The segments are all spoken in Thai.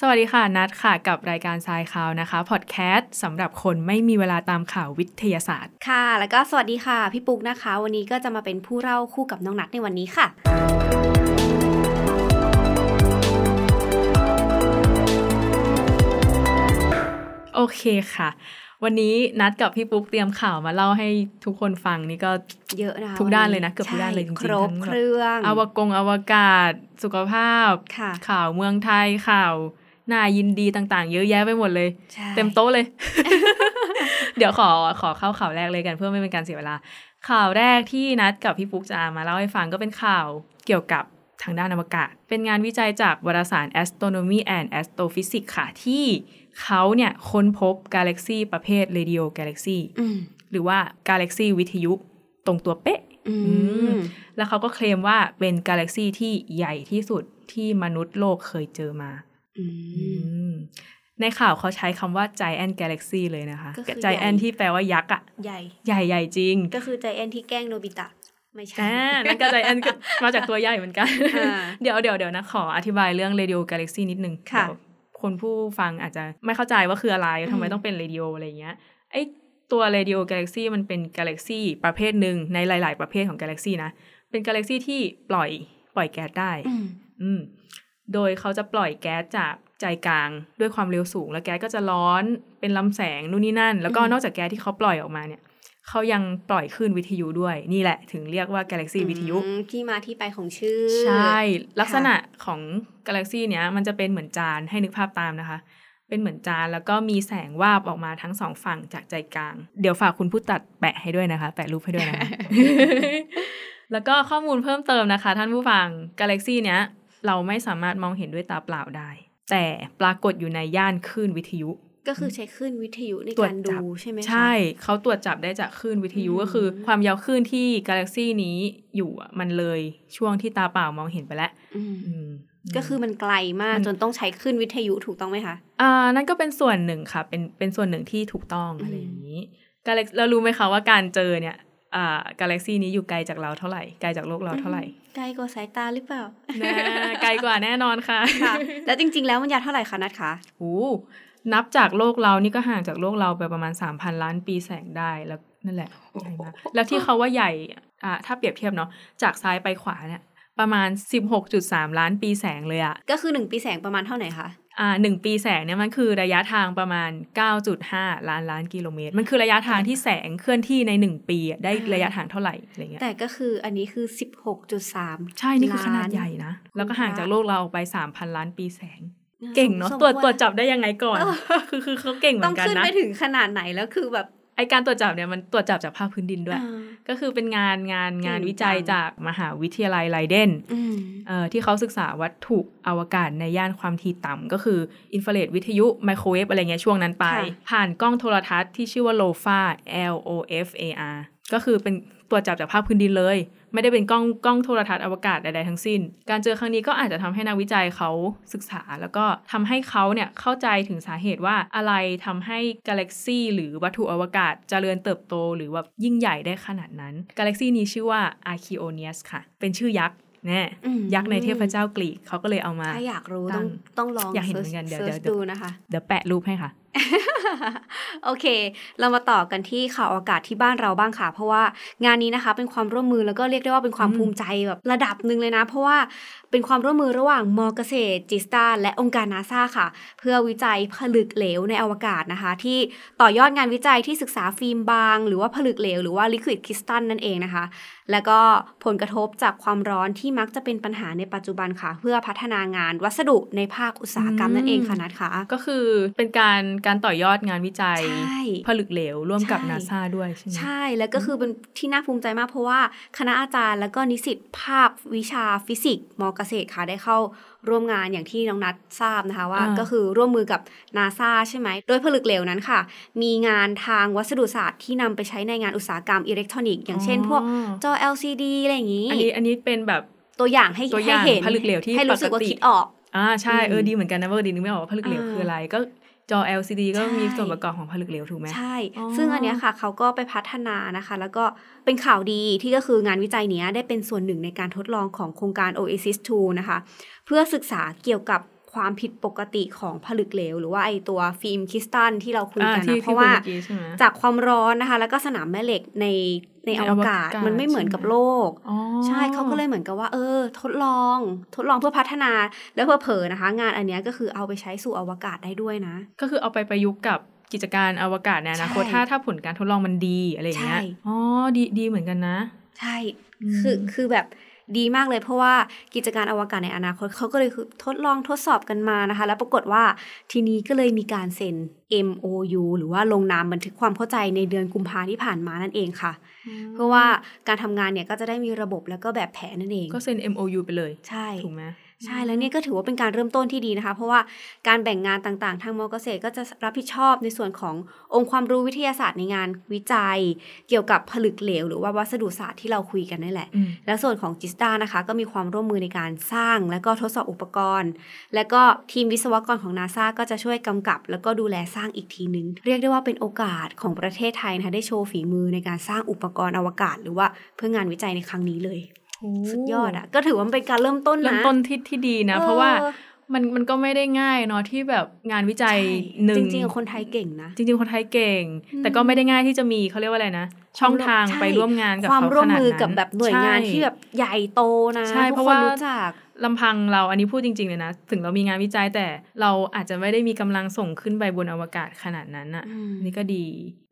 สวัสดีค่ะ นัดค่ะ กับรายการทรายข่าวนะคะ พอดแคสต์สำหรับคนไม่มีเวลาตามข่าววิทยาศาสตร์ ค่ะ แล้วก็สวัสดีค่ะ พี่ปุ๊กนะคะ วันนี้ก็จะมาเป็นผู้เล่าคู่กับน้องนัดในวันนี้ค่ะ โอเคค่ะ วันนี้นัดกับพี่ปุ๊กเตรียมข่าวมาเล่าให้ทุกคนฟังนี่ก็เยอะนะคะทุกด้านวัเลยนะเกือบทุกด้านเลยจริงๆครบทั้งแบบเครื่องอวกงอวกาศ สุขภาพค่ะข่าวเมืองไทยข่าว น่ายินดีต่างๆ เยอะแยะไปหมดเลยใช่เต็มโต๊ะเลย เดี๋ยวขอขอเข้าข่าวแรกเลยกันเพื่อไม่เป็นการเสียเวลา ข่าวแรกที่นัดกับพี่ปุ๊กจะมาเล่าให้ฟังก็เป็นข่าวเกี่ยวกับทางด้านอวกาศ เป็นงานวิจัยจากวารสาร Astronomy and Astrophysics ค่ะ ที่เขาเนี่ยค้นพบกาแล็กซีประเภท Radio Galaxy อืมหรือว่ากาแล็กซีวิทยุตรงตัวเป๊ะอือืมมแล้วเขาก็เคลมว่าเป็นกาแล็กซีที่ใหญ่ที่สุดที่มนุษย์โลกเคยเจอมาอืมอืม ในข่าวเขาใช้คำว่า Giant Galaxy เลยนะคะก็คือ Giant ใหญ่ที่แปลว่ายักษ์อะใหญ่ ใหญ่ใหญ่จริง ก็คือใจแอนที่แกล้งโนบิตะไม่ใช่อ่านั่นก็ Giant ก็มาจากตัวใหญ่เหมือนกันอ่าเดี๋ยวเดี๋ยวเดี๋ยวนะ ขออธิบายเรื่อง Radio Galaxy นิดนึงค่ะเดี๋ยวคนผู้ฟังอาจจะไม่เข้าใจว่าคืออะไรทำไมอืมต้องเป็น Radio อะไรเงี้ยไอตัว Radio Galaxy มันเป็นกาแล็กซีประเภทหนึ่งในหลาย ๆ ประเภทของกาแล็กซีนะ เป็นกาแล็กซีที่ปล่อยปล่อยแก๊สได้ อืมอืม โดยเขาจะปล่อยแก๊สจากใจกลางด้วยความเร็วสูง แล้วแก๊สก็จะร้อนเป็นลำแสงนู่นนี่นั่น แล้วก็อืมนอกจากแก๊สที่เขาปล่อยออกมาเนี่ยเขายังปล่อยคลื่นวิทยุด้วยนี่แหละ ถึงเรียกว่า Galaxy วิทยุอืมที่มาที่ไปของชื่อ ใช่ ลักษณะของ Galaxy เนี้ยมันจะเป็นเหมือนจานให้นึกภาพตามนะคะ เป็นเหมือนจานแล้วก็มีแสงวาบออกมาทั้งสองฝั่งจากใจกลาง เดี๋ยวฝากคุณผู้ตัดแปะให้ด้วยนะคะ แปะรูปให้ด้วยนะคะแล้วก็ข้อมูลเพิ่มเติมนะคะ ท่านผู้ฟัง Galaxy เนี้ย เราไม่สามารถมองเห็นด้วยตาเปล่าได้ แต่ปรากฏอยู่ในย่านคลื่นวิทยุ ก็คือใช้คลื่นวิทยุในตรวจการจัดูบใช่ไหมคะใช่เขาตรวจจับได้จากคลื่นวิทยุอืมก็คือ ความยาวคลื่นที่กาแล็กซีนี้อยู่อะมันเลยช่วงที่ตาเปล่ามองเห็นไปแล้วอืมอืมก็คือมันไกลมากมันจนต้องใช้คลื่นวิทยุถูกต้องไหมคะอ่านั่นก็เป็นส่วนหนึ่งค่ะเป็นเป็นส่วนหนึ่งที่ถูกต้องอืมอะไรอย่างนี้กาแล็กเรารู้ไหมคะว่าการเจอเนี่ยอ่า กาแล็กซีนี้อยู่ไกลจากเราเท่าไหร่ ไกลจากโลกเราเท่าไหร่ ไกลกว่าสายตาหรือเปล่าแน่ไกลกว่าแน่นอนค่ะค่ะ แล้วจริง ๆ แล้วมันยาวเท่าไหร่คะนัดคะโอ้นับจากโลกเรานี่ก็ห่างจากโลกเราไปประมาณ 3,000 ล้านปีแสงได้แล้วนั่นแหละใหญ่มากแล้วที่เขาว่าใหญ่อ่าถ้าเปรียบเทียบเนาะจากซ้ายไปขวาเนี่ยประมาณ 16.3 ล้านปีแสงเลยอะก็คือหนึ่งปีแสงประมาณเท่าไหร่คะอ่า หนึ่งปีแสงเนี่ยมันคือระยะทางประมาณ 9.5 ล้านล้านกิโลเมตร มันคือระยะทางที่แสงเคลื่อนที่ในหนึ่งปีอะได้ระยะทางเท่าไหร่อะไรเงี้ยแต่ก็คืออันนี้คือสิบหกจุดสามใช่นี่คือขนาดใหญ่นะ แล้วก็ห่างจากโลกเราออกไป 3,000 ล้านปีแสงสมเก่งเนาะสมตรวจควตรวจจับได้ยังไงก่อน คือคือเขาเก่งเหมืต้อองนกันขึ้นนะไปถึงขนาดไหนแล้วคือแบบ ไอการตรวจจับเนี่ยมันตรวจจับจากภาคพื้นดินด้วยอ่าก็คือเป็นงานงานงานเก่งวิจัยจังจากมหาวิทยาลัยไลเดนอืมเอ่อที่เขาศึกษาวัตถุอวกาศในย่านความถี่ต่ำก็คืออินฟราเรดวิทยุไมโครเวฟอะไรเงี้ยช่วงนั้นไป ผ่านกล้องโทรทัศน์ที่ชื่อว่า LOFA L O F A R ก็คือเป็นตรวจจับจากภาคพื้นดินเลย ไม่ได้เป็นกล้องกล้องโทรทัศน์อวกาศใดๆทั้งสิ้น การเจอครั้งนี้ก็อาจจะทำให้นักวิจัยเขาศึกษา แล้วก็ทำให้เขาเนี่ยเข้าใจถึงสาเหตุว่าอะไรทำให้กาแล็กซีหรือวัตถุอวกาศเจริญเติบโต หรือว่ายิ่งใหญ่ได้ขนาดนั้น กาแล็กซีนี้ชื่อว่า Archeonius ค่ะ เป็นชื่อยักษ์แน่อืมยักษ์ในเทพเจ้ากรีกเขาก็เลยเอามา ถ้าอยากรู้ตั้ต้องงต้องลองอยากเห็นเหมือนกันเดี๋ยวสิเดี๋ร์ยวชดูนะคะ เดี๋ยวแปะรูปให้ค่ะโอเค เรามาต่อกันที่ข่าวอากาศที่บ้านเราบ้างค่ะ เพราะว่างานนี้นะคะเป็นความร่วมมือแล้วก็เรียกได้ว่าเป็นความภูมิใจแบบระดับหนึ่งเลยนะ เพราะว่าเป็นความร่วมมือระหว่างมอเกษตรจิสตาและองค์การนาซาค่ะ เพื่อวิจัยผลึกเหลวในอวกาศนะคะ ที่ต่อยอดงานวิจัยที่ศึกษาฟิล์มบาง หรือว่าผลึกเหลวหรือว่า liquid crystal นั่นเองนะคะ แล้วก็ผลกระทบจากความร้อนที่มักจะเป็นปัญหาในปัจจุบันค่ะ เพื่อพัฒนางานวัสดุในภาคอุตสาหกรรมนั่นเองค่ะนัทคะก็คือเป็นการการต่อยอดงานวิจัยใช่ผลึกเหลวร่วมกับใช่นาซาด้วยใช่ไหมใช่ แล้วก็คือเป็นที่น่าภูมิใจมากเพราะว่าคณะอาจารย์แล้วก็นิสิตภาควิชาฟิสิกส์ม.เกษตรค่ะได้เข้าร่วมงานอย่างที่น้องนัททราบนะคะว่าอ่าก็คือร่วมมือกับนาซาใช่ไหม โดยผลึกเหลวนั้นค่ะ มีงานทางวัสดุศาสตร์ที่นำไปใช้ในงานอุตสาหกรรมอิเล็กทรอนิกส์อย่างเช่นพวกจอ LCD อะไรอย่างนี้ อันนี้อันนี้เป็นแบบตัวอย่างให้ตัวอย่างให้เห็นผลึกเหลวที่ให้รู้สึกว่าปกติคิดออกอ่าใช่เอออืมดีเหมือนกันนะเวอร์ดีนึกไม่ออกว่าผลึกเหลวอ่าคืออะไร ก็ จอ LCD ก็ใช่มีส่วนประกอบของผลึกเหลวถูกไหมใช่อ๋อซึ่งอันเนี้ยค่ะเขาก็ไปพัฒนานะคะ แล้วก็เป็นข่าวดีที่ก็คืองานวิจัยเนี้ยได้เป็นส่วนหนึ่งในการทดลองของโครงการ Oasis 2 นะคะ เพื่อศึกษาเกี่ยวกับ คความผิดปกติของผลึกเหลว หรือว่าไอตัวฟิล์มคริสตัลที่เราคุยกันอ่าที่นะเพราะว่าที่คุยเมื่อกี้ใช่ไหมจากความร้อนนะคะ แล้วก็สนามแม่เหล็กในในในออววกาศกาศมันไม่เหมือนกับใช่ไหมโลกอ๋อใช่เขาก็เลยเหมือนกับว่า เออ ทดลอง ทดลองเพื่อพัฒนาแล้วเผลอๆนะคะ งานอันเนี้ยก็คือเอาไปใช้สู่อวกาศได้ด้วยนะ ก็คือเอาไปประยุกต์กับกิจการอวกาศในอนาคตใช่ถ้าถ้าผลการทดลองมันดีอะไรอย่างเงี้ยใช่อ๋อดีดีเหมือนกันนะ ใช่อืมคือคือแบบ ดีมากเลย เพราะว่ากิจการอวกาศในอนาคตเขาก็เลยคือทดลองทดสอบกันมานะคะ แล้วปรากฏว่าทีนี้ก็เลยมีการเซ็น MOU หรือว่าลงนามบันทึกความเข้าใจในเดือนกุมภาที่ผ่านมานั่นเองค่ะ เพราะว่าการทำงานเนี่ยก็จะได้มีระบบแล้วก็แบบแผนนั่นเอง ก็เซ็น MOU ไปเลย ใช่ ถูกไหม ใช่แล้วเนี่ยก็ถือว่าเป็นการเริ่มต้นที่ดีนะคะ เพราะว่าการแบ่งงานต่างๆ ทางมอเกษตรก็จะรับผิดชอบในส่วนขององค์ความรู้วิทยาศาสตร์ในงานวิจัย เกี่ยวกับผลึกเหลว หรือว่าวัสดุศาสตร์ที่เราคุยกันนี่แหละอืมแล้วส่วนของจิสตานะคะ ก็มีความร่วมมือในการสร้าง และก็ทดสอบอุปกรณ์ และก็ทีมวิศวกรของนาซาก็จะช่วยกำกับ แล้วก็ดูแลสร้างอีกทีนึง เรียกได้ว่าเป็นโอกาสของประเทศไทยนะคะได้โชว์ฝีมือในการสร้างอุปกรณ์อวกาศ หรือว่าเพื่องานวิจัยในครั้งนี้เลย สุดยอดอะก็ถือว่ามันเป็นการเริ่มต้นนะเริ่มต้นที่ที่ดีนะเออเพราะว่ามันมันก็ไม่ได้ง่ายเนาะที่แบบงานวิจัยใช่หนึ่งจริงๆอะคนไทยเก่งนะ จริง ๆ คนไทยเก่งอืมแต่ก็ไม่ได้ง่ายที่จะมีเขาเรียกว่าอะไรนะ ช่องทางใช่ไปร่วมงานกับความเขาร่วมขนาดมือนั้นกับแบบหน่วยงานใช่ที่แบบใหญ่โตนะใช่ทุกเพราะคนว่ารู้จัก ลำพังเราอันนี้พูดจริง ๆ เลยนะ ถึงเรามีงานวิจัยแต่เราอาจจะไม่ได้มีกำลังส่งขึ้นไปบนอวกาศขนาดนั้นอะอืมนี่ก็ดี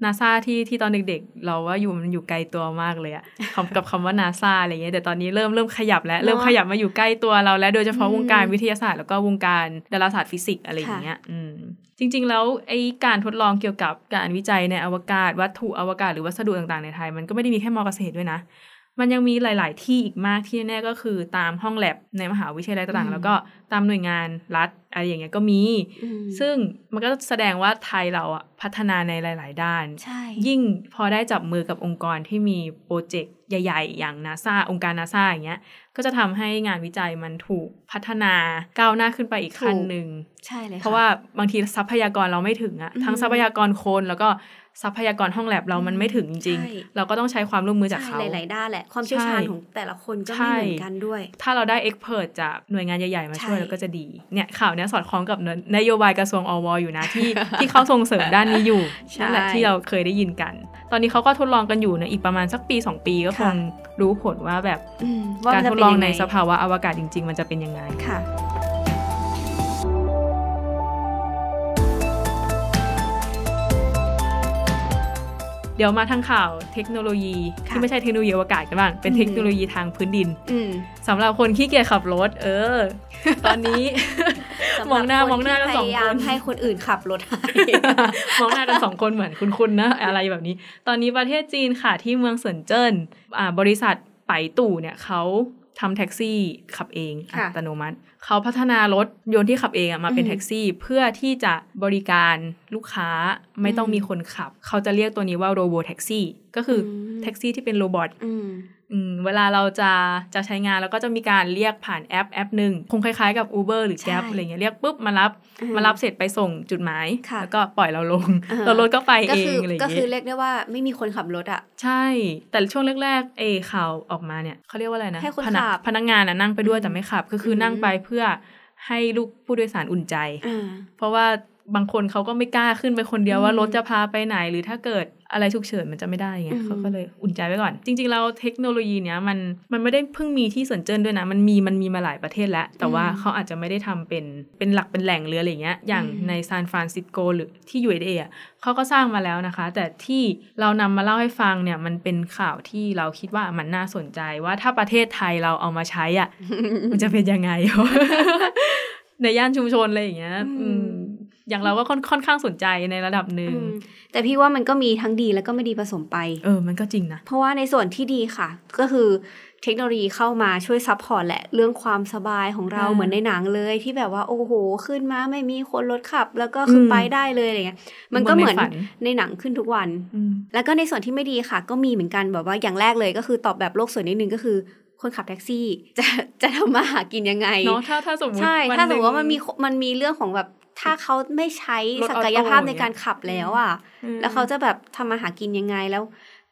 นาซาที่ที่ตอนเด็ก ๆ เราว่าอยู่มันอยู่ไกลตัวมากเลยอะคำกับคำว่านาซาอะไรเงี้ยแต่ตอนนี้เริ่มเริ่มขยับแล้วเนอะเริ่มขยับมาอยู่ใกล้ตัวเราแล้วโดยเฉพาะอืมวงการวิทยาศาสตร์แล้วก็วงการดาราศาสตร์ฟิสิกส์อะไรอย่างเงี้ยอืมจริง ๆ แล้วไอ้การทดลองเกี่ยวกับการวิจัยในอวกาศ วัตถุอวกาศหรือวัสดุต่างๆในไทย มันก็ไม่ได้มีแค่ม.เกษตรด้วยนะ มันยังมีหลาย ๆ ที่อีกมากที่แน่ๆก็คือตามห้องแลบในมหาวิทยาลัยต่างๆ แล้วก็ตามหน่วยงานรัฐอะไรอย่างเงี้ยก็มีอืมซึ่งมันก็แสดงว่าไทยเราอะพัฒนาในหลาย ๆ ด้านใช่ยิ่งพอได้จับมือกับองค์กรที่มีโปรเจกต์ใหญ่ ๆ อย่างนาซาองค์การนาซาอย่างเงี้ย ก็จะทำให้งานวิจัยมันถูกพัฒนาก้าวหน้าขึ้นไปอีกขั้นหนึ่งใช่เลยค่เพราะว่าบางทีทรัพยากรเราไม่ถึงอะอืมทั้งทรัพยากรคนแล้วก็ ทรัพยากรห้องแลบเรามันไม่ถึงจริงใช่ๆเราก็ต้องใช้ความร่วมมือจากใช่เขาหลายๆด้านแหละ ความเชี่ยวชาญใช่ของแต่ละคนก็ใช่ไม่เหมือนกันด้วย ถ้าเราได้เอ็กเพรสจากหน่วยงานใหญ่ๆมาช่วยใช่เราก็จะดี เนี่ยข่าวเนี้ยสอดคล้องกับนโยบายกระทรวงอวอยู่นะที่ที่เขาส่งเสริมด้านนี้อยู่ใช่นั่นแหละที่เราเคยได้ยินกัน ตอนนี้เขาก็ทดลองกันอยู่นะอีกประมาณสักปี 2 ปีก็คค่ะงรู้ผลว่าแบบอืมว่าการมันจะทดเป็นลองยัไในสภาวะอวกาศจริง ๆ มันจะเป็นยังไงค่ะ เดี๋ยวมาทางข่าวเทคโนโลยีค่ะที่ไม่ใช่เทคโนโลยีอวกาศกันบ้าง เป็นอืมเทคโนโลยีทางพื้นดินอืมสำหรับคนขี้เกียจขับรถ เออ ตอนนี้สำมองหน้ารับมองหน้ากันที่สองพยายคามนให้คนอื่นขับรถให้มองหน้ากันสองคนเหมือนคุณๆนะ อะไรแบบนี้ ตอนนี้ประเทศจีนค่ะที่เมืองเซินเจิ้นอ่าบริษัทไป่ตู้เนี่ยเขา ทำแท็กซี่ขับเองค่ะอัตโนมัติ เขาพัฒนารถยนต์ที่ขับเองอะมาเป็นอืมแท็กซี่ เพื่อที่จะบริการลูกค้าไม่ต้องอืมมีคนขับ เขาจะเรียกตัวนี้ว่า robo taxi ก็คืออืม แท็กซี่ที่เป็น robot อืมอืมเวลาเราจะจะใช้งานแล้วก็จะมีการเรียกผ่านแอปแอปหนึ่งคงคล้ายๆกับ Uber หรือใช่ Grab อะไรเงี้ยเรียกปุ๊บมารับอืมมารับเสร็จไปส่งจุดหมายค่ะแล้วก็ปล่อยเราลงอ่าแล้วรถก็ไปก็เอคืงอะไรก็เงี้คือยเรียกได้ว่าไม่มีคนขับรถอะ ใช่ แต่ช่วงแรกๆเอข่าวออกมาเนี่ยเขาเรียกว่าอะไรนะให้คนพนักขับพนักงานนะนั่งไปด้วยอืมแต่ไม่ขับ ก็คืออมนั่งไปเพื่อให้ลูกผู้โดยสารอุ่นใจอ่าเพราะว่า บางคนเขาก็ไม่กล้าขึ้นไปคนเดียวอืมว่ารถจะพาไปไหน หรือถ้าเกิดอะไรฉุกเฉินมันจะไม่ได้ไงอืมเขาก็เลยอุ่นใจไว้ก่อน จริงๆแล้วเทคโนโลยีเนี้ยมันมันไม่ได้เพิ่งมีที่เซินเจิ้นด้วยนะ มันมีมันมีมาหลายประเทศแล้ว แต่ว่าเขาอาจจะไม่ได้ทำเป็นเป็นหลักเป็นแหล่งหรืออะไรเงี้ยอย่างในซานฟรานซิสโกหรือที่ USA อะเขาก็สร้างมาแล้วนะคะ แต่ที่เรานำมาเล่าให้ฟังเนี่ยมันเป็นข่าวที่เราคิดว่ามันน่าสนใจว่าถ้าประเทศไทยเราเอามาใช้อะมันจะเป็นยังไงในย่านชุมชนอะไรอย่างเงี้ย อืมอืมอย่างเราก็ค่อนค่อนข้างสนใจในระดับหนึ่งอืมแต่พี่ว่ามันก็มีทั้งดีแล้วก็ไม่ดีผสมไป เออ มันก็จริงนะ เพราะว่าในส่วนที่ดีค่ะ ก็คือเทคโนโลยีเข้ามาช่วย support แหละ เรื่องความสบายของเราอ่าเหมือนในหนังเลย ที่แบบว่าโอ้โห ขึ้นมาไม่มีคนรถขับ แล้วก็คืออืมไปได้เลยอะไรเงี้ยมันก็เหมือนเหมือนในฝันในหนังขึ้นทุกวันอืมแล้วก็ในส่วนที่ไม่ดีค่ะ ก็มีเหมือนกันแบบว่าอย่างแรกเลยก็คือตอบแบบโลกสวยนิดนึงก็คือคนขับแท็กซี่จะจะทำมาหากินยังไงเนาะถ้าถ้าสมมติใช่วันถ้าสมมติหว่ามันมีมันมีเรื่องของแบบ ถ้าเขาไม่ใช้รถ auto ศักยภาพในอย่างเงี้ยการขับแล้วอะอืมแล้วเขาจะแบบทำมาหากินยังไงแล้ว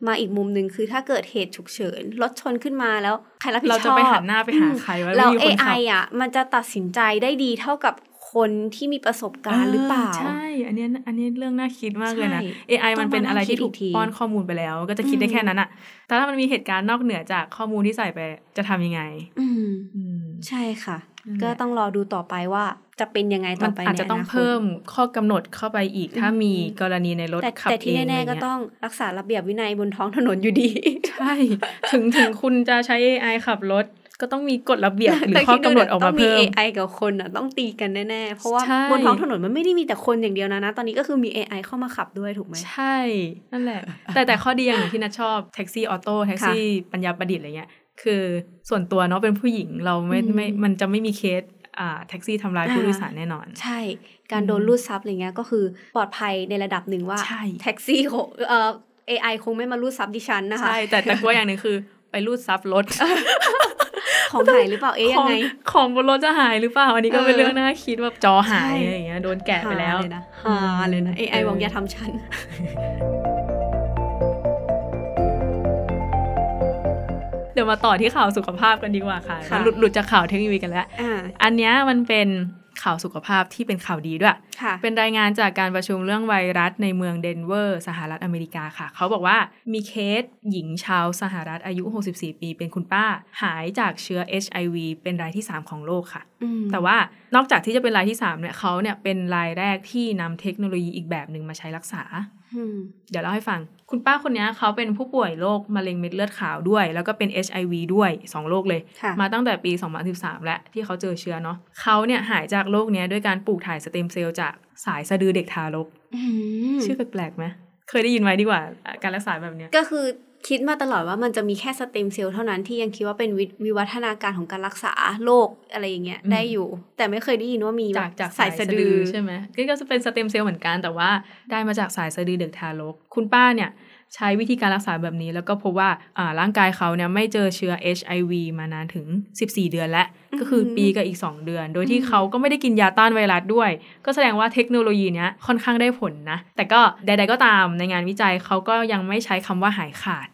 มาอีกมุมหนึ่งคือถ้าเกิดเหตุฉุกเฉินรถชนขึ้นมาแล้วใครรับผิดชอบ เราจะไปหันหน้าไปหาใครว่าแล้วไม่มีคนขับ AI อะ มันจะตัดสินใจได้ดีเท่ากับคคนที่มีประสบการณ์หรือเปล่า ใช่ อันเนี้ยอันนี้เรื่องน่าคิดมากเลยนะใช่ AI มันเป็นอะไรที่ต้องมานั่งคิดถูกอีกทีป้อนข้อมูลไปแล้ว ก็จะคิดได้อืมแค่นั้นอะแต่ถ้ามันมีเหตุการณ์นอกเหนือจากข้อมูลที่ใส่ไปจะทำยังไงอืมอืมใช่ค่ะนั่นแหละ ก็ต้องรอดูต่อไปว่าจะเป็นยังไงต่มัอนไปอาจจะต้องในนคตเพิ่มข้อกำหนดเข้าไปอีก ถ้ามีอืมกรณีในรถแต่ขับแต่เอที่งแน่อะไรๆก็เงี้ยต้องรักษาระเบียบวินัยบนท้องถนนอยู่ดี ใช่ ถึงถึงคุณจะใช้ AI ขับรถก็ต้องมีกฎระเบียบหรือแต่ข้อคิดดูกำหนดนะออกต้มาองมีเพิ่ม AI กับคนอะต้องตีกันแน่ๆ เพราะว่าใช่บนท้องถนนมันไม่ได้มีแต่คนอย่างเดียวนะนะ ตอนนี้ก็คือมี AI เข้ามาขับด้วยถูกไหมใช่ นั่นแหละ แต่แต่ข้อดีอย่างหนึ่งที่นัทชอบแท็กซี่ auto แท็กซี่ปัญญาประดิษฐ์อะไรเงี้ย คือส่วนตัวเนาะเป็นผู้หญิงเราไม่อืมไม่มันจะไม่มีเคสอ่าแท็กซี่ทำร้ายผู้โดยสารแน่นอน ใช่ การโดนรูดซับอะไรเงี้ยก็คือปลอดภัยในระดับหนึ่งว่าใช่แท็กซี่คงเอ่อ AI คงไม่มารูดทรัพย์ดิฉันนะคะ ใช่ แต่แต่กลัวอย่างหนึ่งคือไปรูดทรัพย์รถ ของหายหรือเปล่าเอ๊ยยังไง ของของบนรถจะหายหรือเปล่า อันนี้ก็เป็นเออเรื่องน่าคิดว่าจอหายใช่อะไรอย่างเงี้ยโดนแกะไปแล้วหาเลยนะหาเลยนะ AI บอกอย่าทำฉัน เดี๋ยวมาต่อที่ข่าวสุขภาพกันดีกว่าค่ะค่ะหลุดหลุดจากข่าวเทคโนโลยีกันแล้วอ่าอันเนี้ยมันเป็นข่าวสุขภาพที่เป็นข่าวดีด้วยค่ะเป็นรายงานจากการประชุมเรื่องไวรัสในเมืองเดนเวอร์ สหรัฐอเมริกาค่ะ เขาบอกว่ามีเคสหญิงชาวสหรัฐอายุ 64 ปี เป็นคุณป้า หายจากเชื้อ HIV เป็นรายที่ 3 ของโลกค่ะอืมแต่ว่า นอกจากที่จะเป็นรายที่3เนี่ยเขาเนี่ยเป็นรายแรกที่นำเทคโนโลยีอีกแบบหนึ่งมาใช้รักษาอืมเดี๋ยวเล่าให้ฟัง คุณป้าคนนี้เขาเป็นผู้ป่วยโรคมะเร็งเม็ดเลือดขาวด้วย แล้วก็เป็น HIV ด้วย 2 โรคเลยค่ะมาตั้งแต่ปี 2013 แล้วที่เขาเจอเชื้อเนาะเขาเนี่ยหายจากโรคเนี้ยด้วยการปลูกถ่ายสเต็มเซลล์จากสายสะดือเด็กทารกอืมชื่อแปลกๆไหมเคยได้ยินไหมดีกว่า การรักษาแบบเนี้ยก็คือ คิดมาตลอดว่ามันจะมีแค่สเต็มเซลล์เท่านั้นที่ยังคิดว่าเป็นวิวิวัฒนาการของการรักษาโรคอะไรอย่างเงี้ยอืมได้อยู่ แต่ไม่เคยได้ยินว่ามีแบบจากจากสายสะดือใช่ไหมก็ก็จะเป็นสเต็มเซลล์เหมือนกันแต่ว่าได้มาจากสายสะดือเด็กทารก คุณป้าเนี่ยใช้วิธีการรักษาแบบนี้ แล้วก็พบว่าอ่าร่างกายเขาเนี่ยไม่เจอเชื้อ HIV มานานถึง 14 เดือนแล้ว ก็คือปีกับอีก 2 เดือน โดยที่เขาก็ไม่ได้กินยาต้านไวรัสด้วย ก็แสดงว่าเทคโนโลยีเนี้ยค่อนข้างได้ผลนะ แต่ก็ใดๆก็ตามในงานวิจัยเขาก็ยังไม่ใช้คำว่าหายขาดค่ะ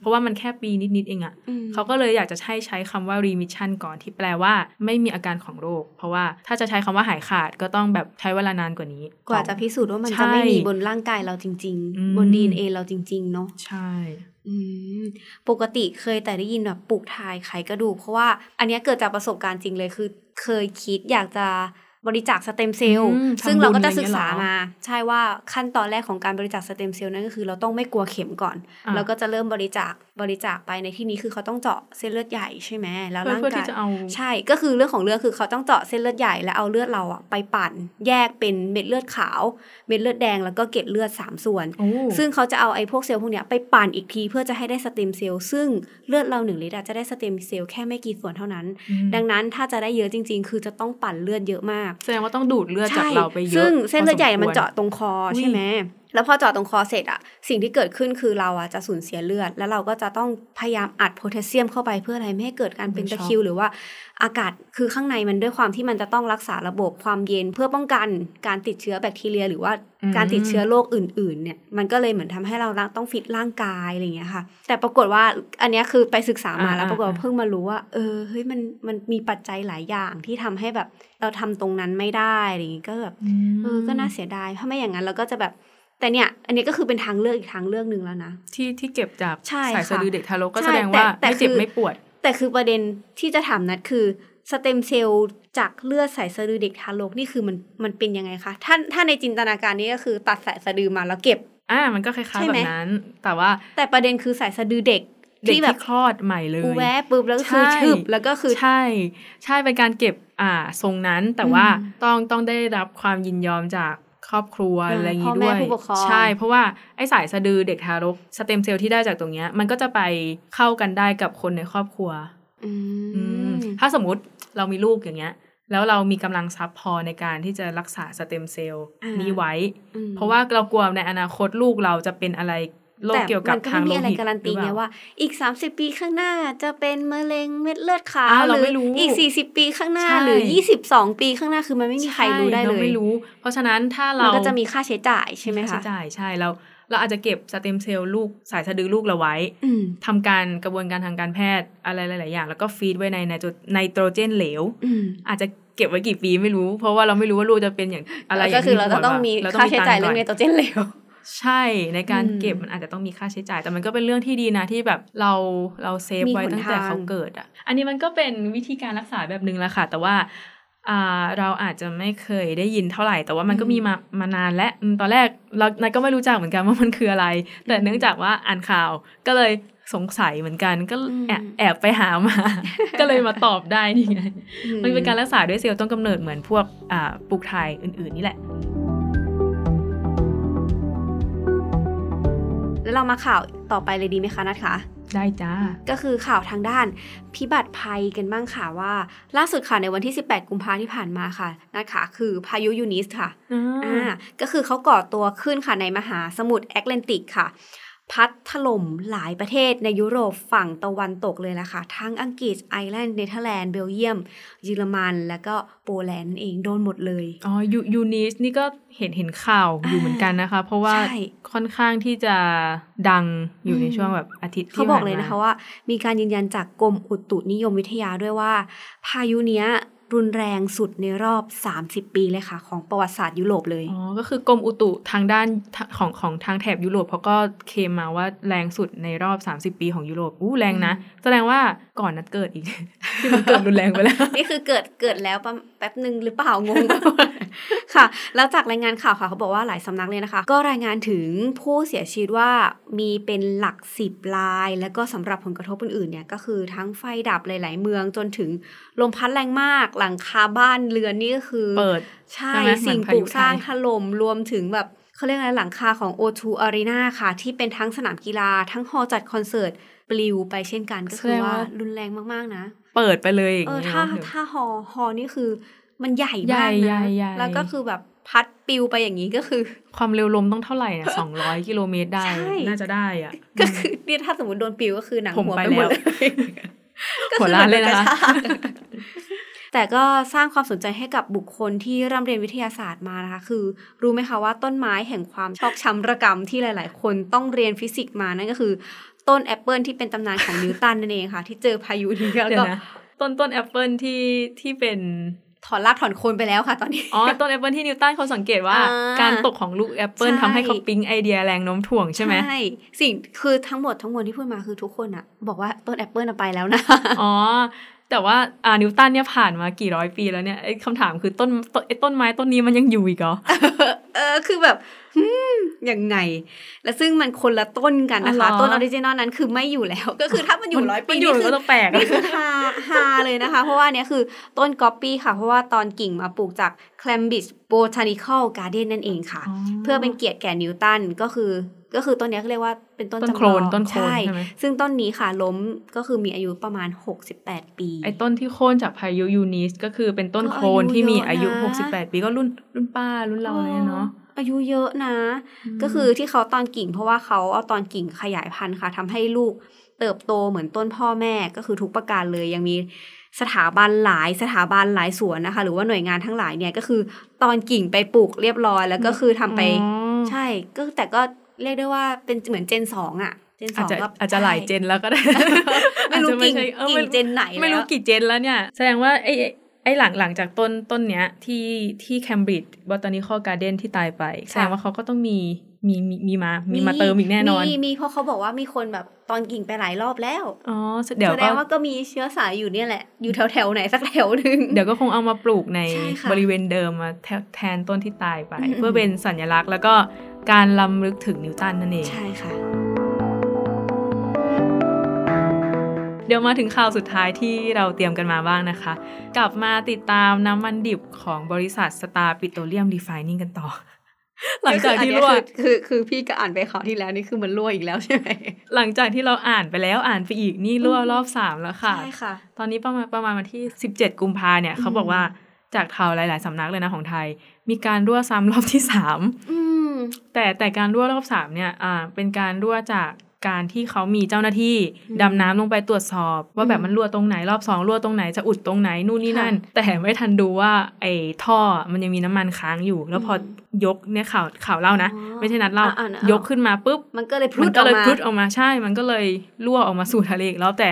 เพราะว่ามันแค่ปีนิด ๆ เองอะอืมเขาก็เลยอยากจะใช้ใช้คำว่า remission ก่อนที่แปลว่าไม่มีอาการของโรค เพราะว่าถ้าจะใช้คำว่าหายขาดก็ต้องแบบใช้เวลานานกว่านี้ กว่าจะพิสูจน์ว่ามันใช่จะไม่มีบนร่างกายเราจริงอืมๆบน DNA เราจริง ๆ เนาะใช่อืมปกติเคยแต่ได้ยินแบบปลูกถ่ายไขกระดูกเพราะว่า อันเนี้ยเกิดจากประสบการณ์จริงเลยคือ เคยคิดอยากจะ บริจาคสเต็มเซลล์อืมซึ่งทำบุญเราก็จะอะไรศึกษาเงี้ยเหรอมา ใช่ว่าขั้นตอนแรกของการบริจาคสเต็มเซลล์นั่นก็คือ เราต้องไม่กลัวเข็มก่อนอะเราก็จะเริ่มบริจาค บริจาคไปในที่นี้คือเขาต้องเจาะเส้นเลือดใหญ่ใช่ไหมแล้วเพื่อร่างเพื่อกายที่จะเอาใช่ก็คือเรื่องของเรื่องคือเขาต้องเจาะเส้นเลือดใหญ่แล้วเอาเลือดเราอะไปปั่นแยกเป็นเม็ดเลือดขาว เม็ดเลือดแดงแล้วก็เกล็ดเลือด 3 ส่วนโอ้ซึ่งเขาจะเอาไอ้พวกเซลล์พวกเนี้ยไปปั่นอีกทีเพื่อจะให้ได้สเต็มเซลล์ซึ่งเลือดเราหนึ่งลิตรอะจะได้สเต็มเซลล์แค่ไม่กี่ส่วนเท่านั้นอืมดังนั้นถ้าจะได้เยอะจริง ๆ คือจะต้องปั่นเลือดเยอะมาก แสดงว่าต้องดูดเลือดจากใช่เราไปเยอะซึ่งเส้นเลือดใหญ่พอสมควรมันเจาะตรงคออุ๊ยใช่ไหม แล้วพอเจาะตรงคอเสร็จอะสิ่งที่เกิดขึ้นคือเราอะจะสูญเสียเลือด แล้วเราก็จะต้องพยายามอัดโพแทสเซียมเข้าไปเพื่ออะไรไม่ให้เกิดการเป็นตะคริว หรือว่าอากาศคือข้างในมันด้วยความที่มันจะต้องรักษาระบบความเย็นเพื่อป้องกันการติดเชื้อแบคทีเรีย หรือว่าการติดเชื้อโรคอื่น ๆ เนี่ยมันก็เลยเหมือนทำให้เราต้องฟิตร่างกายอะไรอย่างเงี้ยค่ะ แต่ปรากฏว่าอันเนี้ยคือไปศึกษามาแล้วปรากฏว่าเพิ่งมารู้ว่า เออเฮ้ยมันมันมีปัจจัยหลายอย่างที่ทำให้แบบเราทำตรงนั้นไม่ได้อะไรอย่างงี้ก็แบบมเออก็น่าเสียดายถ้าไม่อย่างนั้นเราก็จะแบบ แต่เนี่ย อันนี้ก็คือเป็นทางเลือกอีกทางเลือกหนึ่งแล้วนะที่ที่เก็บจากใช่สายค่ะสะดือเด็กทารกก็ใช่แสดงว่าแต่แต่ไม่เจ็บคือไม่ปวด แต่คือประเด็นที่จะถามนัดคือสเต็มเซลล์จากเลือดสายสะดือเด็กทารกนี่คือมันมันเป็นยังไงคะถ้าถ้าในจินตนาการนี้ก็คือตัดสายสะดือมาแล้วเก็บอ่ามันก็คล้ายใช่ๆไหแบมบนั้น แต่ว่าแต่ประเด็นคือสายสะดือเด็กเด็กที่แบที่บคลอดใหม่เลยอูแวะปุ๊บแล้วก็คือใช่ฉึบแล้วก็คือใช่ ใช่เป็นการเก็บอ่าทรงนั้นแต่ว่าอืมต้องต้องได้รับความยินยอมจาก ครอบครัวอ่าอะไรอย่างพ่นี้อด้แม่วยผู้ปกครองใช่ เพราะว่าไอสายสะดือเด็กทารกสเต็มเซลล์ที่ได้จากตรงเนี้ย มันก็จะไปเข้ากันได้กับคนในครอบครัวอือืมมถ้าสมมุติเรามีลูกอย่างเงี้ย แล้วเรามีกำลังทรัพย์พอในการที่จะรักษาสเต็มเซลล์อ่านี้นี้ไว้อืมเพราะว่าเรากลัวในอนาคตลูกเราจะเป็นอะไร โรคเกี่ยวกับแต่ทางมันโลก็ไม่มีอะไรหิตการันตีหรือเปไงล่าว่า อีก 30 ปีข้างหน้าจะเป็นมะเร็งเม็ดเลือดขาวอ้าวหเรารือไม่รู้อีก 40 ปีข้างหน้าใช่หรือ 22 ปีข้างหน้าคือมันไม่มีใครรู้ได้เลเรายไม่รู้ เพราะฉะนั้นถ้ามัเรานก็จะมีค่าใช้จ่ายใช่ไหมค่าคะใช้จ่ายใช่เราเราอาจจะเก็บสเต็มเซลล์ลูกสายสะดือลูกเราไว้อืมทำการกระบวนการทางการแพทย์อะไรหลาย ๆ อย่าง แล้วก็ฟีดไว้ในไนโตรไนโตรเจนเหลวอืมอาจจะเก็บไว้กี่ปีไม่รู้ เพราะว่าเราไม่รู้ว่าลูกจะเป็นอย่างอะไรก็คือเราจะต้องมีเราค่าใช้จ่ายตัเรื่องก่ไนนโตรเจนเหลว ใช่ในการอืมเก็บมันอาจจะต้องมีค่าใช้จ่าย แต่มันก็เป็นเรื่องที่ดีนะที่แบบเราเรา save มีไว้หนตั้งแต่ทางเขาเกิดอะ อันนี้มันก็เป็นวิธีการรักษาแบบนึงแหละค่ะ แต่ว่าอ่าเราอาจจะไม่เคยได้ยินเท่าไหร่ แต่ว่ามันก็มีมามานานและอืมตอนแรกเรานายก็ไม่รู้จักเหมือนกันว่ามันคืออะไร แต่เนื่องจากว่าอ่านข่าวก็เลยสงสัยเหมือนกัน ก็แอบแอบไปหามา ก็เลยมาตอบได้นี่ไงมันเป็นการรักษาด้วยเซลล์ต้นกำเนิดเหมือนพวกอ่าปลูกถ่ายอื่น ๆ นี่แหละ แล้วเรามาข่าวต่อไปเลยดีไหมคะนัทคะได้จ้า ก็คือข่าวทางด้านพิบัติภัยกันบ้างค่ะว่า ล่าสุดค่ะในวันที่ 18 กุมภาที่ผ่านมาค่ะนัทค่ะคือพายุยูนิสค่ะอ่าก็คือเขาก่อตัวขึ้นค่ะในมหาสมุทรแอตแลนติกค่ะ พัดถล่มหลายประเทศในยุโรปฝั่งตะวันตกเลยล่ะค่ะ ทั้งอังกฤษไอร์แลนด์เนเธอร์แลนด์เบลเยียม เยอรมัน แล้วก็โปแลนด์เองโดนหมดเลย อ๋อยูยูนิสนี่ก็เห็นเห็นข่าวอยู่เหมือนกันนะคะ เพราะว่าใช่ค่อนข้างที่จะดังอยู่ในอืมช่วงแบบอาทิตย์ที่เขาบอกผ่นเลยมานะคะว่า มีการยืนยันจากกรมอุตุนิยมวิทยาด้วยว่า พายุเนี้ย รุนแรงสุดในรอบ 30 ปีเลยค่ะ ของประวัติศาสตร์ยุโรปเลย อ๋อ ก็คือกรมอุตุทางด้านทางของของทางแถบยุโรปเขาก็เคลมมาว่าแรงสุดในรอบ 30 ปีของยุโรป อู้แรงนะ แสดงว่าก่อนนัดเกิดอีกที่มันเกิดรุนแรงไปแล้ว นี่คือเกิดเกิดแล้วประแป๊บหนึ่งหรือเปล่างงไปหมด ค่ะ แล้วจากรายงานข่าวค่ะเขาบอกว่าหลายสำนักเลยนะคะ ก็รายงานถึงผู้เสียชีวิตว่ามีเป็นหลักสิบราย แล้วก็สำหรับผลกระทบอื่นๆเนี่ยก็คือทั้งไฟดับหลาย ๆ เมืองจนถึงลมพัดแรงมากหลังคาบ้านเรือนนี่ก็คือเปิดใช่ใช่ไหมสิ่งเหมือนปลูกพายุสร้างไทยถล่มรวมถึงแบบเขาเรียกอะไรหลังคาของ O2 Arena ค่ะ ที่เป็นทั้งสนามกีฬา ทั้งฮอลล์จัดคอนเสิร์ต ปลิวไปเช่นกันก็คือว่ารุนแรงมาก ๆ นะ เปิดไปเลยอย่างเออนี้ถ้าเนอะถ้าฮอฮอนี่คือ มันใหญ่ใหญ่มากใหญ่นะใหญ่แล้วก็คือแบบพัดปิวไปอย่างนี้ก็คือ ความเร็วลมต้องเท่าไหร่เนี่ยสองร้อยกิโลเมตรได้ใช่น่าจะได้อะ ก็คือเนี่ยถ้าสมมติโดนปิวก็คือหนังผมหัวไปไปหมดแล้วเลยก็หัวคือล้านเลยนะคะหมือโดกรชากแต่ก็สร้างความสนใจให้กับบุคคลที่ร่ำเรียนวิทยาศาสตร์มานะคะ คือ รู้ไหมคะว่าต้นไม้แห่งความชอกช้ำระกำที่หลาย ๆ คนต้องเรียนฟิสิกส์มานั่นก็คือ ต้นแอปเปิลที่เป็นตำนานของนิวตันนั่นเองค่ะ ที่เจอพายุนี้แล้วเดี๋ยก็วนะต้นต้นแอปเปิลที่ที่เป็น ถอนรากถอนโคนไปแล้วค่ะตอนนี้ อ๋อ ต้นแอปเปิลที่นิวตันเขาสังเกตว่าอ่าการตกของลูกแอปเปิลใช่ทำให้เขาปิ๊งไอเดียแรงโน้มถ่วงใช่ไหมใช่ สิ่งคือทั้งหมดทั้งมวลที่พูดมาคือทุกคนอะบอกว่าต้นแอปเปิลไปแล้วนะ อ๋อ แต่ว่าอ่านิวตันเนี่ยผ่านมากี่ร้อยปีแล้วเนี่ยไอ้คำถามคือต้นต้นไอ้ต้นไม้ต้นนี้มันยังอยู่อีกเหรอ เออคือแบบหืม ยังไง และซึ่งมันคนละต้นกันนะคะอ๋อเหรอต้น original นั้นคือไม่อยู่แล้ว ก็คือถ้ามันอยู่ร้อยปีมันอยู่นี่มันก็คือต้องแปลกนี่คือฮาฮาเลยนะคะ เพราะว่าอันเนี้ยคือต้นก๊อปปี้ค่ะ เพราะว่าตอนกิ่งมาปลูกจาก Cambridge Botanical Garden นั่นเองค่ะ เพื่อเป็นเกียรติแก่นิวตันก็คือก็คือต้นเนี้ยเขาเรียกว่าเป็นต้นต้นจำโคลลองนต้นโคลนใช่ใช่ไหมซึ่งต้นนี้ค่ะล้มก็คือมีอายุประมาณ 68 ปี ไอ้ต้นที่โค่นจากพายุยูนิสก็คือเป็นต้นก็โคลนอายุที่มีเยอะอายุนะ68 ปีก็รุ่นรุ่นป้ารุ่นเราเลยเนาะ อายุเยอะนะมก็คือที่เขาตอนกิ่ง เพราะว่าเขาเอาตอนกิ่งขยายพันธุ์ค่ะทำให้ลูกเติบโตเหมือนต้นพ่อแม่ก็คือทุกประการเลยยังมีสถาบันหลายสถาบันหลายส่วนนะคะ หรือว่าหน่วยงานทั้งหลายเนี่ยก็คือตอนกิ่งไปปลูกเรียบร้อย แล้วก็คือทำไปอ๋อใช่ก็แต่ก็เรียกได้ว่าเป็นเหมือนเจนสองอะเจนสอาจองจะก็อาจจะหลายเจนแล้วก็ได้ ไม่รู้อาจจะกิ่งใช่ออกิ่ไม่งเจนไหนไม่รู้แล้วกี่เจนแล้วเนี่ย แสดงว่าไอ้ไอ้ไอ้หลังหลังจากต้นต้นเนี้ยที่ที่แคมบริดจ์บอตานิคอลการ์เดนที่ตายไปแสดงว่าเขาก็ต้องมีมีมีมีมา มีมาเติมอีกแน่นอน มีมีเพราะเขาบอกว่ามีคนแบบตอนกิ่งไปหลายรอบแล้ว อ๋อ เดี๋ยวแสดก็งว่าก็มีเชื้อสายอยู่เนี่ยแหละ อยู่แถวแถวๆไหนสักแถวหนึ่ง เดี๋ยวก็คงเอามาปลูกในใช่ค่ะบริเวณเดิมมาแทแทนต้นที่ตายไปอืมเพื่อเป็นสัญลักษณ์แล้วก็การลำลึกถึงนิวตันนั่นเอง ใช่ค่ะ เดี๋ยวมาถึงข่าวสุดท้ายที่เราเตรียมกันมาบ้างนะคะ กลับมาติดตามน้ำมันดิบของบริษัทสตาร์ปิโตรเลียมรีไฟนิ่งกันต่อ หลังจากที่คือรั่วอันเนี้ยคือคือคือพี่ก็อ่านไปข่าวที่แล้วนี่คือมันรั่วอีกแล้วใช่ไหมหลังจากที่เราอ่านไปแล้วอ่านไปอีกนี่รั่วรอบสามแล้วค่ะใช่ค่ะ ตอนนี้ประมาณประมาณวันที่17กุมภาเนี่ยเขาบอกว่าจากข่าวหลาย ๆ สำนักเลยนะของไทย มีการรั่วซ้ำรอบที่สามอืมแต่แต่การรั่วรอบสามเนี่ยอ่าเป็นการรั่วจาก การที่เขามีเจ้าหน้าที่อืมดำน้ำลงไปตรวจสอบ ว่าแบบอืมมันรั่วตรงไหนรอบสองรั่วตรงไหนจะอุดตรงไหนนู่นนี่นั่นค่ะแต่ไม่ทันดูว่าไอ้ท่อมันยังมีน้ำมันค้างอยู่ แล้วพออมยกเนี่ยข่าวข่าวเล่านะอ๋อไม่ใช่นัดเล่าอะอะอะยกขึ้นมาปุ๊บมันก็เลยพรุมัดนก็เลยออกมาพรุดออกมาใช่ มันก็เลยรั่วออกมาสู่ทะเลอีกแล้วแต่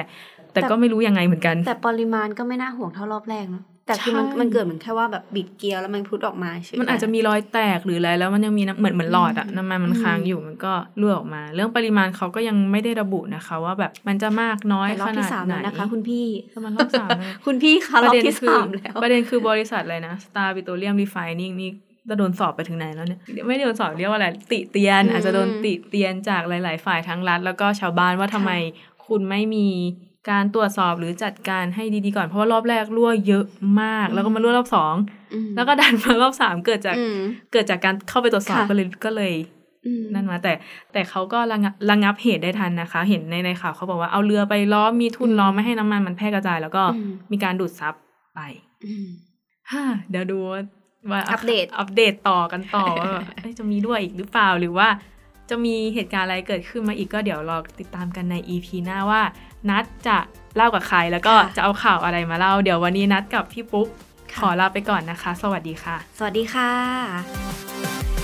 แต่แต่ก็ไม่รู้ยังไงเหมือนกัน แต่ปริมาณก็ไม่น่าห่วงเท่ารอบแรกเนอะ แต่คือมันใช่มันเกิดเหมือนแค่ว่าแบบบิดเกียร์แล้วมันพุดออกมาใช่ไหมมันอาจจะมีรอยแตกหรืออะไรแล้วมันยังมีน้ำเหมือนเหมือนหลอดอะอืมน้ำมันมันค้างอยู่มันก็รั่วออกมา เรื่องปริมาณเขาก็ยังไม่ได้ระบุนะคะ ว่าแบบมันจะมากน้อยแต่รอบขนาที่ดสามไหนแล้วนะคะ คุณพี่ก็มันรอบสามแล้วคุณพี่คะรอบที่คืสามแล้วประเด็นคือบริษัทอะไรนะ Star Petroleum Refining นี่จะโดนสอบไปถึงไหนแล้วเนี่ยไม่ได้โดนสอบเรียกว่าอะไรติเตียนอืมอาจจะโดนติเตียนจากหลาย ๆ ฝ่ายทั้งรัฐแล้วก็ชาวบ้านว่าทำไมคุณไม่มี การตรวจสอบหรือจัดการให้ดีๆก่อน เพราะว่ารอบแรกรั่วเยอะมาก แล้วก็มารั่วรอบสองอืมแล้วก็ดันมารอบสามเกิดจากอืมเกิดจากการเข้าไปตรวจสอบค่ะก็เลยก็เลยอืมนั่นมาแต่แต่เขาก็ระงับระงับเหตุได้ทันนะคะ เห็นในในข่าวเขาบอกว่าเอาเรือไปล้อมมีทุนล้อมไม่ให้น้ำมันมันแพร่กระจาย แล้วก็อืมมีการดูดซับไปอืมฮ่าเดี๋ยวดูว่าว่าอัปเดตอัปเดตต่อกันต่อว่าแบบเอ้ยจะมีด้วยอีกหรือเปล่าหรือว่าจะมีเหตุการณ์อะไรเกิดขึ้นมาอีกก็เดี๋ยวรอติดตามกันใน EP หน้าว่า นัดจะเล่ากับใคร แล้วก็ค่ะจะเอาข่าวอะไรมาเล่า เดี๋ยววันนี้นัดกับพี่ปุ๊กค่ะขอลาไปก่อนนะคะ สวัสดีค่ะ สวัสดีค่ะ